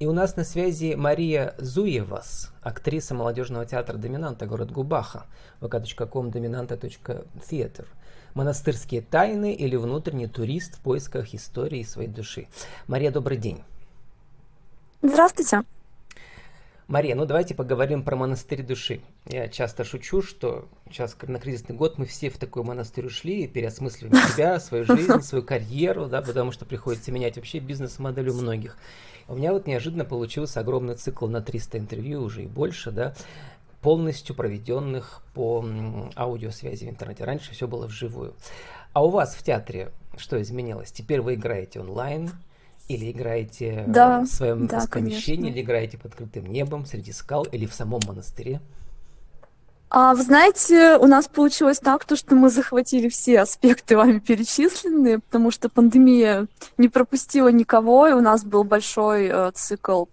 И у нас на связи Мария Зуевас, актриса молодежного театра «Доминанта», город Губаха, vk.com dominanta.theater. Монастырские тайны или внутренний турист в поисках истории своей души. Мария, добрый день. Здравствуйте. Мария, ну давайте поговорим про монастырь души. Я часто шучу, что сейчас на кризисный год мы все в такой монастырь ушли и переосмысливаем себя, свою жизнь, свою карьеру, да, потому что приходится менять вообще бизнес-модель у многих. У меня вот неожиданно получился огромный цикл на 300 интервью, уже и больше, да, полностью проведенных по аудиосвязи в интернете. Раньше все было вживую. А у вас в театре что изменилось? Теперь вы играете онлайн, или играете да, в своем да, помещении, конечно. или играете под открытым небом, среди скал, или в самом монастыре? А, вы знаете, у нас получилось так, то, что мы захватили все аспекты вами перечисленные, потому что пандемия не пропустила никого, и у нас был большой э, цикл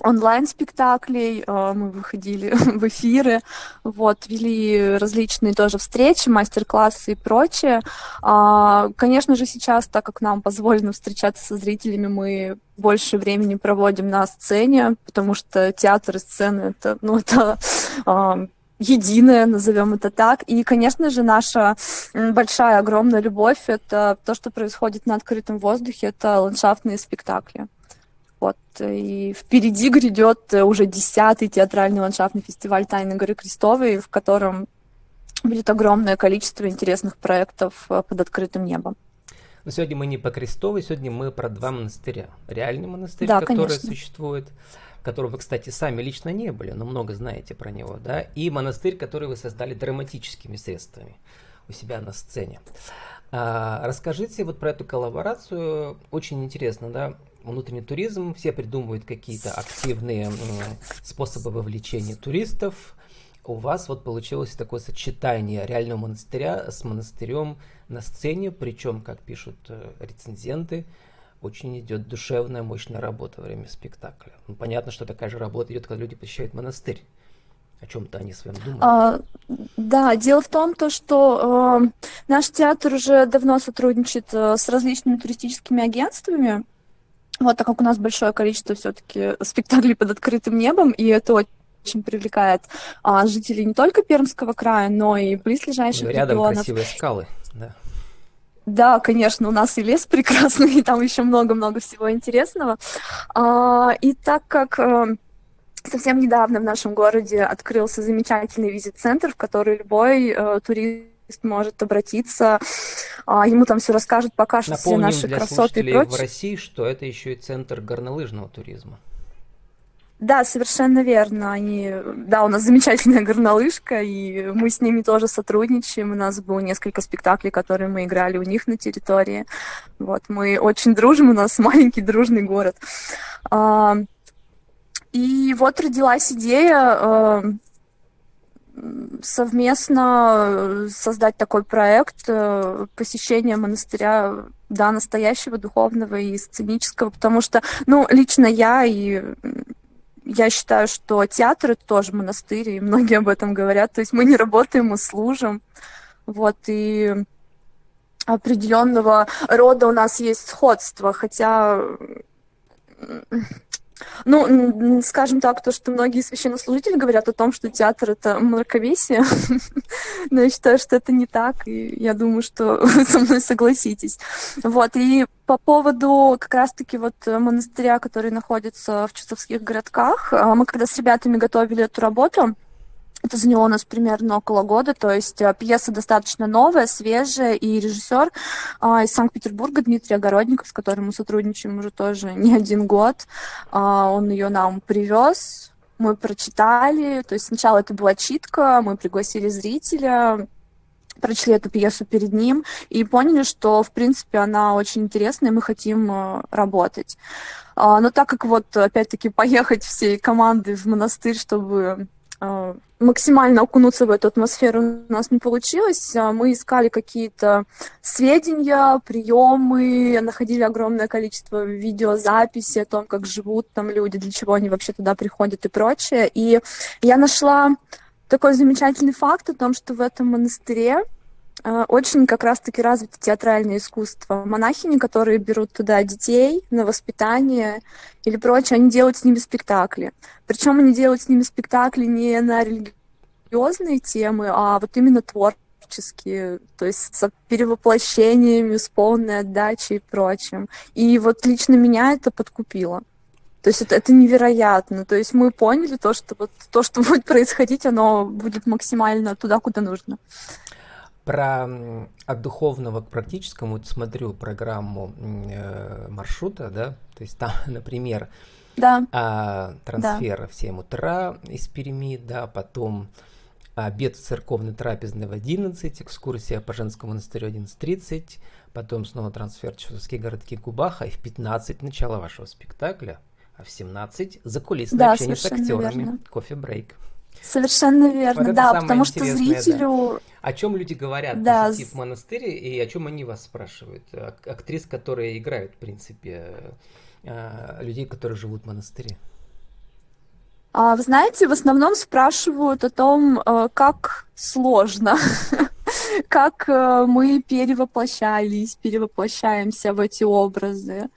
онлайн-спектаклей, э, мы выходили в эфиры, вот, вели различные тоже встречи, мастер-классы и прочее. А, конечно же, сейчас, так как нам позволено встречаться со зрителями, мы больше времени проводим на сцене, потому что театр и сцена это, ну, это а, единое, назовем это так. И, конечно же, наша большая, огромная любовь — это то, что происходит на открытом воздухе, это ландшафтные спектакли. Вот, и впереди грядет уже десятый театральный ландшафтный фестиваль «Тайны горы Крестовой», в котором будет огромное количество интересных проектов э, под открытым небом. Но сегодня мы не по Крестовой, сегодня мы про два монастыря. Реальный монастырь, да, который конечно. существует, которого вы, кстати, сами лично не были, но много знаете про него, да, и монастырь, который вы создали драматическими средствами у себя на сцене. А, расскажите вот про эту коллаборацию, очень интересно, да, внутренний туризм, все придумывают какие-то активные способы вовлечения туристов. У вас вот получилось такое сочетание реального монастыря с монастырем на сцене, причем, как пишут э, рецензенты, очень идет душевная, мощная работа во время спектакля. Ну, понятно, что такая же работа идет, когда люди посещают монастырь. О чем-то они своем думают. А, да, дело в том, то, что э, наш театр уже давно сотрудничает э, с различными туристическими агентствами. Вот, так как у нас большое количество все-таки спектаклей под открытым небом, и это очень привлекает а, жителей не только Пермского края, но и близлежащих ну, рядом регионов. красивые скалы, да. Да, конечно, у нас и лес прекрасный, и там еще много-много всего интересного. А, и так как а, совсем недавно в нашем городе открылся замечательный визит-центр, в который любой а, турист может обратиться, а, ему там все расскажут, покажут Напомним все наши для красоты и прочее. в России, что это еще и центр горнолыжного туризма. Да, совершенно верно. Они, да, у нас замечательная горнолыжка, и мы с ними тоже сотрудничаем. У нас было несколько спектаклей, которые мы играли у них на территории. Вот, мы очень дружим, у нас маленький дружный город. А, и вот родилась идея а, совместно создать такой проект а, посещения монастыря да, настоящего духовного и сценического, потому что, ну, лично я и я считаю, что театр это тоже монастырь, и многие об этом говорят. То есть мы не работаем, мы служим. Вот, и определенного рода у нас есть сходство, хотя ну, скажем так, то, что многие священнослужители говорят о том, что театр — это мраковесие, но я считаю, что это не так, и я думаю, что вы со мной согласитесь. Вот, и по поводу как раз-таки вот монастыря, который находится в Чусовских городках, а, мы когда с ребятами готовили эту работу, это заняло у нас примерно около года, то есть э, пьеса достаточно новая, свежая, и режиссер а, из Санкт-Петербурга Дмитрий Огородников, с которым мы сотрудничаем уже тоже не один год, а, он ее нам привез, мы прочитали, то есть сначала это была читка, мы пригласили зрителя, прочли эту пьесу перед ним и поняли, что, в принципе, она очень интересная, и мы хотим э, работать. А, но так как вот, опять-таки, поехать всей командой в монастырь, чтобы максимально окунуться в эту атмосферу у нас не получилось. А, мы искали какие-то сведения, приемы, находили огромное количество видеозаписей о том, как живут там люди, для чего они вообще туда приходят и прочее. И я нашла такой замечательный факт о том, что в этом монастыре очень как раз-таки развито театральное искусство. Монахини, которые берут туда детей на воспитание или прочее, они делают с ними спектакли. Причем они делают с ними спектакли не на религиозные темы, а вот именно творческие, то есть с перевоплощениями, с полной отдачей и прочим. И вот лично меня это подкупило. То есть это, это невероятно. То есть мы поняли то, что вот то, что будет происходить, оно будет максимально туда, куда нужно. Про от духовного к практическому смотрю программу э, маршрута, да, то есть там, например, да. а, трансфер да. в 7 утра из Перми, да, потом обед в церковной трапезной в 11, экскурсия по женскому монастырю 11.30, потом снова трансфер в Чусовские городки Губаха и в 15 начало вашего спектакля а в 17 закулисное да, общение с актерами. Кофе-брейк. Совершенно верно, вот да, потому что зрителю... Да. О чем люди говорят да. в монастыре и о чем они вас спрашивают? Актрис, которые играют, в принципе, э, людей, которые живут в монастыре. А, вы знаете, в основном спрашивают о том, э, как сложно, как э, мы перевоплощались, перевоплощаемся в эти образы.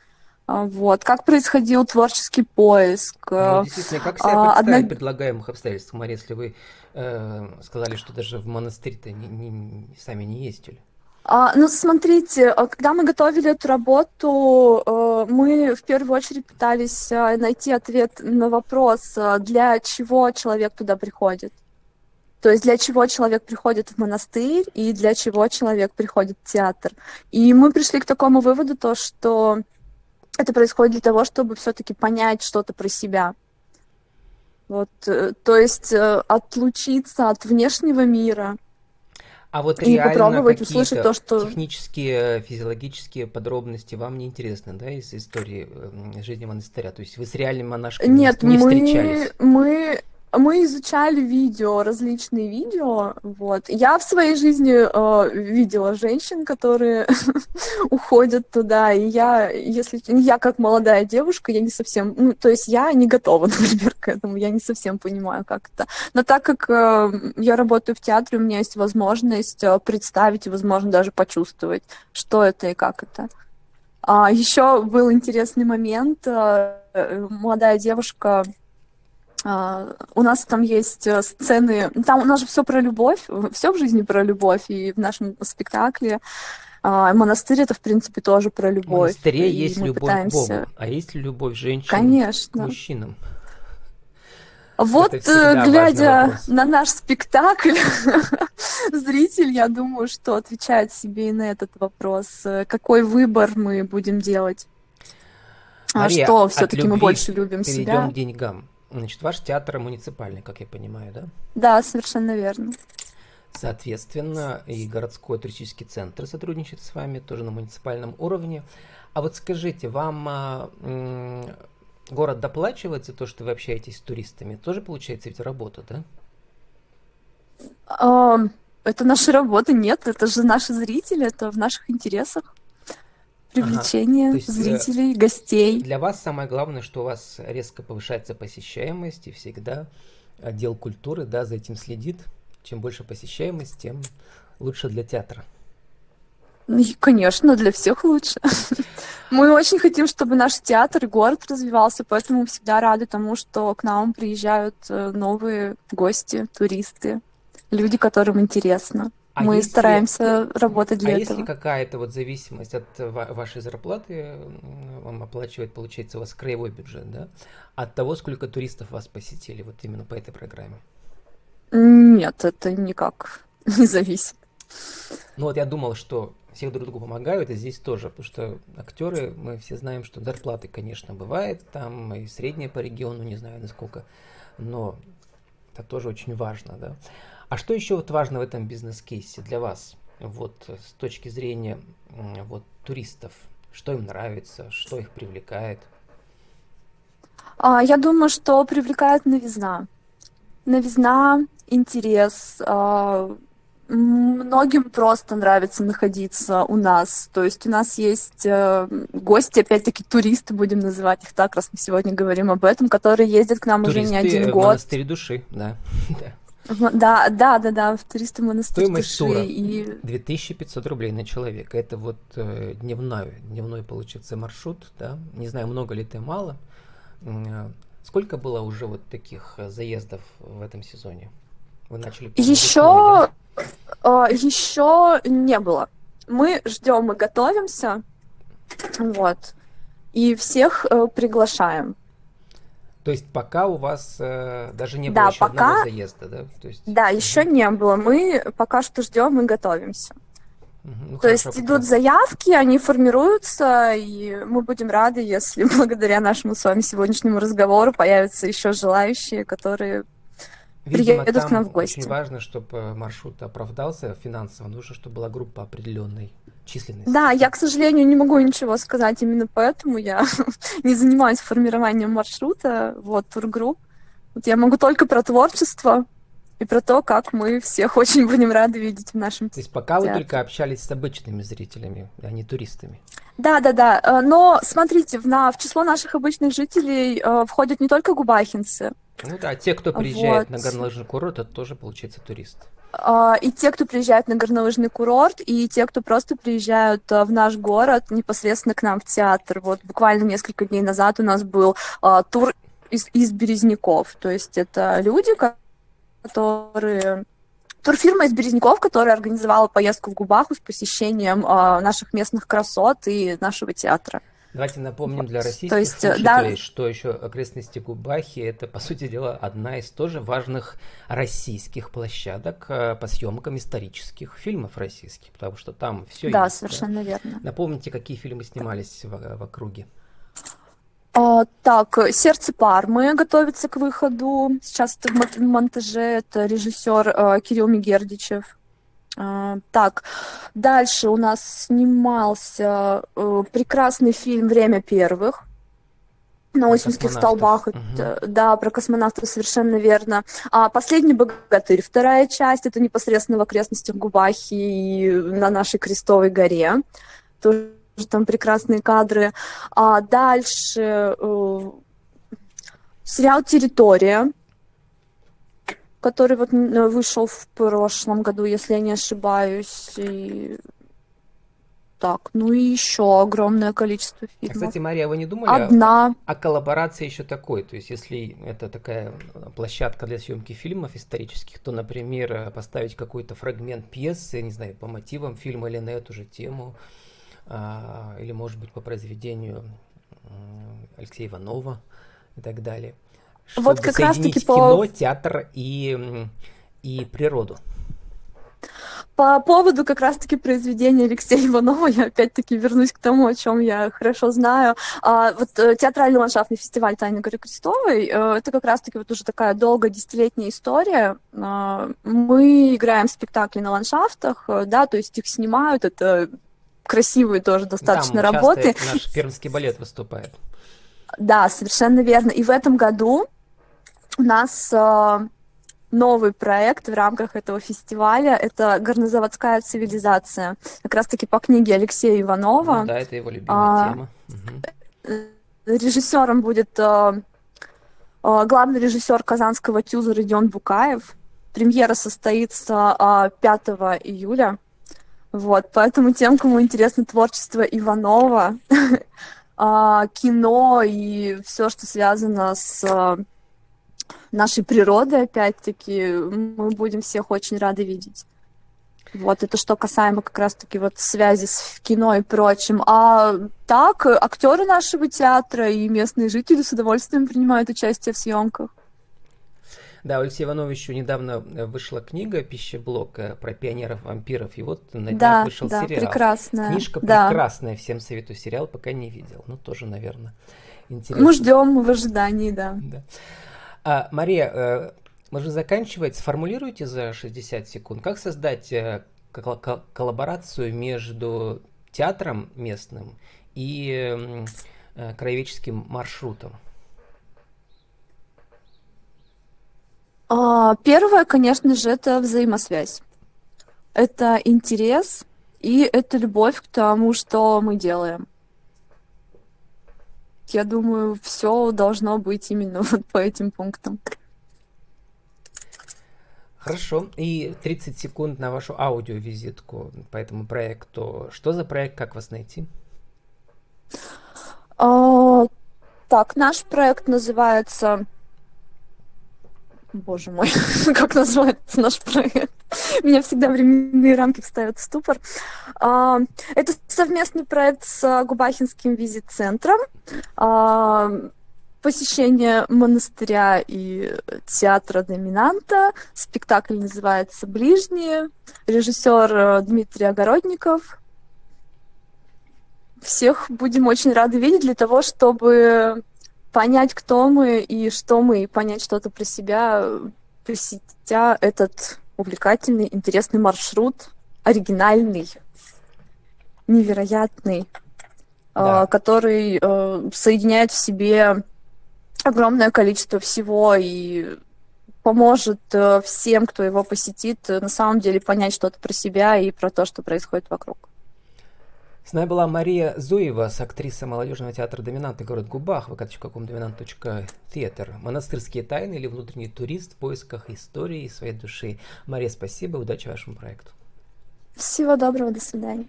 А, вот. Как происходил творческий поиск? Ну, действительно, как себя а, представить Одна... предлагаемых обстоятельств, Мария, если вы э, сказали, что даже в монастырь-то не, не, сами не ездили? А, ну, смотрите, а, когда мы готовили эту работу, э, мы в первую очередь пытались э, найти ответ на вопрос, э, для чего человек туда приходит. То есть для чего человек приходит в монастырь и для чего человек приходит в театр. И мы пришли к такому выводу, то, что это происходит для того, чтобы все-таки понять что-то про себя. Вот, э, то есть э, отлучиться от внешнего мира. А вот и попробовать услышать то, что технические, физиологические подробности вам не интересны, да, из истории жизни монастыря? То есть вы с реальными монашками Нет, не мы, встречались? Мы мы изучали видео, различные видео, вот. Я в своей жизни э, видела женщин, которые уходят туда, и я, если я как молодая девушка, я не совсем, ну, то есть я не готова, например, к этому, я не совсем понимаю, как это. Но так как э, я работаю в театре, у меня есть возможность э, представить и, возможно, даже почувствовать, что это и как это. А, еще был интересный момент. Э, молодая девушка у нас там есть э, сцены, там у нас же все про любовь, все в жизни про любовь, и в нашем спектакле uh, монастырь это в принципе тоже про любовь. В монастыре есть любовь пытаемся... к Богу, а есть ли любовь женщин Конечно. к мужчинам? Вот, э, глядя на наш спектакль, зритель, я думаю, что отвечает себе и на этот вопрос, какой выбор мы будем делать. А Мария, что все-таки мы больше любим перейдем себя? к деньгам. Значит, ваш театр муниципальный, как я понимаю, да? Да, совершенно верно. Соответственно, и городской туристический центр сотрудничает с вами, тоже на муниципальном уровне. А вот скажите, вам а, м, город доплачивает за то, что вы общаетесь с туристами? Тоже получается ведь работа, да? А, это наша работа, нет, это же наши зрители, это в наших интересах привлечение ага. есть, э, зрителей, гостей. Для вас самое главное, что у вас резко повышается посещаемость, и всегда отдел культуры да, за этим следит. Чем больше посещаемость, тем лучше для театра. Ну, конечно, для всех лучше. Мы очень хотим, чтобы наш театр и город развивался, поэтому мы всегда рады тому, что к нам приезжают э, новые гости, туристы, люди, которым интересно. А мы если, стараемся работать для а этого. А если какая-то вот зависимость от вашей зарплаты, вам оплачивает, получается, у вас краевой бюджет, да? От того, сколько туристов вас посетили вот именно по этой программе? Нет, это никак не зависит. Ну вот я думал, что все друг другу помогают, и здесь тоже, потому что актеры, мы все знаем, что зарплаты, конечно, бывает, там и средние по региону, не знаю насколько, но это тоже очень важно, да. А что еще вот важно в этом бизнес-кейсе для вас, вот с точки зрения вот туристов? Что им нравится, что их привлекает? А, я думаю, что привлекает новизна. Новизна, интерес. А, многим просто нравится находиться у нас. То есть у нас есть э, гости, опять-таки туристы, будем называть их так, раз мы сегодня говорим об этом, которые ездят к нам туристы уже не один год. Монастырь души, да. Да, да, да, да, в туристы монастырь Стоимость тура и... 2500 рублей на человека. Это вот э, дневной, дневной получится маршрут, да? Не знаю, много ли ты, мало. Э, сколько было уже вот таких э, заездов в этом сезоне? Вы начали еще, да? э, еще не было. Мы ждем, мы готовимся, вот, и всех э, приглашаем. То есть пока у вас э, даже не было да, еще пока... одного заезда, да? То есть... Да, еще не было. Мы пока что ждем и готовимся. Ну, То есть идут заявки, они формируются, и мы будем рады, если благодаря нашему с вами сегодняшнему разговору появятся еще желающие, которые Видимо, приедут к нам в гости. Очень важно, чтобы маршрут оправдался финансово, нужно, чтобы была группа определенной численности. Да, я, к сожалению, не могу ничего сказать, именно поэтому я не занимаюсь формированием маршрута, вот, тургрупп. Вот я могу только про творчество и про то, как мы всех очень будем рады видеть в нашем То есть пока театре. вы только общались с обычными зрителями, а не туристами? Да, да, да. Э, но смотрите, в, на, в число наших обычных жителей э, входят не только губахинцы, ну да, те, кто приезжает вот. на горнолыжный курорт, это тоже получается турист. А, и те, кто приезжает на горнолыжный курорт, и те, кто просто приезжают а, в наш город непосредственно к нам в театр. Вот буквально несколько дней назад у нас был а, тур из, из Березняков. То есть это люди, которые турфирма из Березняков, которая организовала поездку в Губаху с посещением э, наших местных красот и нашего театра. Давайте напомним для российских есть, э, слушателей, да. что еще окрестности Губахи это, по сути дела, одна из тоже важных российских площадок э, по съемкам исторических фильмов российских, потому что там все да, есть. Совершенно да, совершенно верно. Напомните, какие фильмы снимались в, в округе. А, так, «Сердце Пармы» готовится к выходу. Сейчас это в монтаже. Это режиссер э, Кирилл Мегердичев. А, так, дальше у нас снимался э, прекрасный фильм «Время первых» на Осинских столбах. Угу. Да, про космонавтов совершенно верно. А «Последний богатырь», вторая часть, это непосредственно в окрестностях Губахи и на нашей Крестовой горе. Тоже там прекрасные кадры. А дальше э, сериал «Территория», который вот вышел в прошлом году, если я не ошибаюсь. И... Так, ну и еще огромное количество фильмов. Кстати, Мария, вы не думали Одна. О, о коллаборации еще такой? То есть, если это такая площадка для съемки фильмов исторических, то, например, поставить какой-то фрагмент пьесы, не знаю, по мотивам фильма или на эту же тему, а, или, может быть, по произведению Алексея Иванова и так далее чтобы вот как раз таки по... кино, театр и, и природу. По поводу как раз-таки произведения Алексея Иванова, я опять-таки вернусь к тому, о чем я хорошо знаю. А, вот э, театральный ландшафтный фестиваль Тайны Горы Крестовой, э, это как раз-таки вот уже такая долгая десятилетняя история. А, мы играем спектакли на ландшафтах, э, да, то есть их снимают, это красивые тоже достаточно Там работы. наш пермский балет выступает. Да, совершенно верно. И в этом году у нас э, новый проект в рамках этого фестиваля. Это горнозаводская цивилизация. Как раз-таки по книге Алексея Иванова. Ну, да, это его любимая а, тема. Угу. Режиссером будет э, э, главный режиссер Казанского ТЮЗа Родион Букаев. Премьера состоится э, 5 июля. Вот, поэтому тем, кому интересно творчество Иванова, кино и все, что связано с нашей природы, опять-таки, мы будем всех очень рады видеть. Вот, это что касаемо как раз-таки вот связи с кино и прочим. А так, актеры нашего театра и местные жители с удовольствием принимают участие в съемках. Да, у Алексея Ивановича недавно вышла книга «Пищеблок» про пионеров-вампиров, и вот на днях да, вышел да, сериал. прекрасная. Книжка да. прекрасная, всем советую сериал, пока не видел. Ну, тоже, наверное, интересно. Мы ждем в ожидании, да. да. А, Мария, э, мы заканчивать. Сформулируйте за 60 секунд, как создать э, коллаборацию между театром местным и э, краеведческим маршрутом? А, первое, конечно же, это взаимосвязь. Это интерес и это любовь к тому, что мы делаем я думаю, все должно быть именно вот по этим пунктам. Хорошо. И 30 секунд на вашу аудиовизитку по этому проекту. Что за проект, как вас найти? А, так, наш проект называется... Боже мой, как называется наш проект? Меня всегда временные рамки ставят в ступор. А, это совместный проект с Губахинским визит-центром. А, посещение монастыря и театра доминанта. Спектакль называется «Ближние». Режиссер э, Дмитрий Огородников. Всех будем очень рады видеть для того, чтобы понять, кто мы и что мы, и понять что-то про себя, посетя этот увлекательный, интересный маршрут, оригинальный, невероятный, да. э, который э, соединяет в себе огромное количество всего и поможет э, всем, кто его посетит, на самом деле понять что-то про себя и про то, что происходит вокруг. С нами была Мария Зуева, актриса молодежного театра «Доминант» город Губах, vk.com доминант.театр. Монастырские тайны или внутренний турист в поисках истории своей души. Мария, спасибо, удачи вашему проекту. Всего доброго, до свидания.